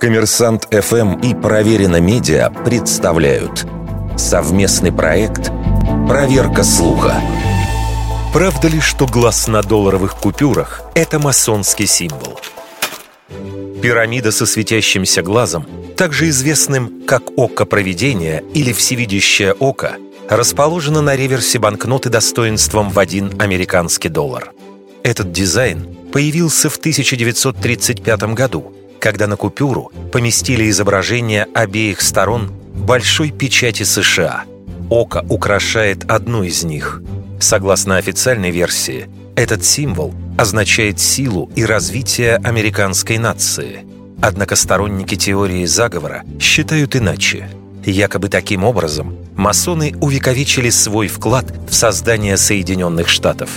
Коммерсант ФМ и Проверено Медиа представляют совместный проект «Проверка слуха». Правда ли, что глаз на долларовых купюрах – это масонский символ? Пирамида со светящимся глазом, также известным как «Око провидения» или «Всевидящее око», расположена на реверсе банкноты достоинством в один американский доллар. Этот дизайн появился в 1935 году, когда на купюру поместили изображение обеих сторон большой печати США. Око украшает одну из них. Согласно официальной версии, этот символ означает силу и развитие американской нации. Однако сторонники теории заговора считают иначе. Якобы таким образом масоны увековечили свой вклад в создание Соединенных Штатов.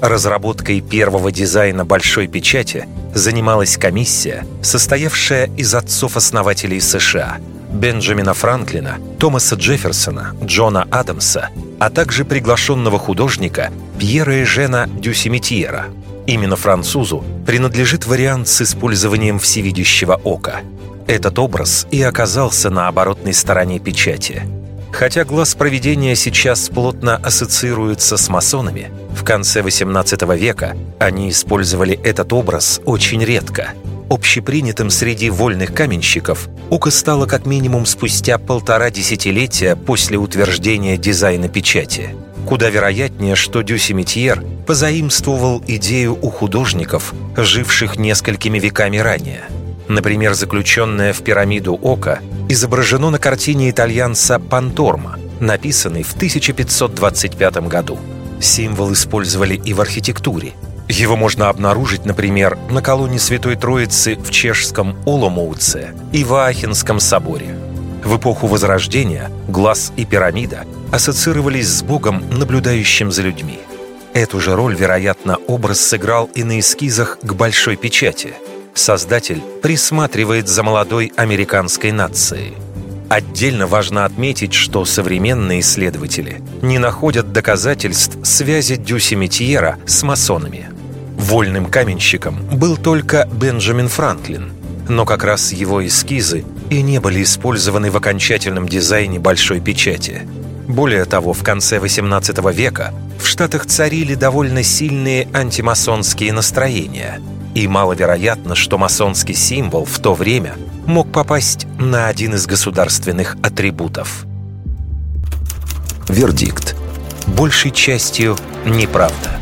Разработкой первого дизайна большой печати занималась комиссия, состоявшая из отцов-основателей США – Бенджамина Франклина, Томаса Джефферсона, Джона Адамса, а также приглашенного художника Пьера Эжена Дюсимитьера. Именно французу принадлежит вариант с использованием всевидящего ока. Этот образ и оказался на оборотной стороне печати – Хотя глаз проведения сейчас плотно ассоциируется с масонами, в конце XVIII века они использовали этот образ очень редко. Общепринятым среди вольных каменщиков око стало как минимум спустя полтора десятилетия после утверждения дизайна печати. Куда вероятнее, что Дюсимитьер позаимствовал идею у художников, живших несколькими веками ранее – Например, заключенное в пирамиду ока изображено на картине итальянца Панторма, написанной в 1525 году. Символ использовали и в архитектуре. Его можно обнаружить, например, на колонне Святой Троицы в чешском Оломоуце и в Аахенском соборе. В эпоху Возрождения глаз и пирамида ассоциировались с Богом, наблюдающим за людьми. Эту же роль, вероятно, образ сыграл и на эскизах к Большой Печати – Создатель присматривает за молодой американской нацией. Отдельно важно отметить, что современные исследователи не находят доказательств связи Дюсимитьера с масонами. Вольным каменщиком был только Бенджамин Франклин, но как раз его эскизы и не были использованы в окончательном дизайне большой печати. Более того, в конце XVIII века в Штатах царили довольно сильные антимасонские настроения – и маловероятно, что масонский символ в то время мог попасть на один из государственных атрибутов. Вердикт. Большей частью неправда.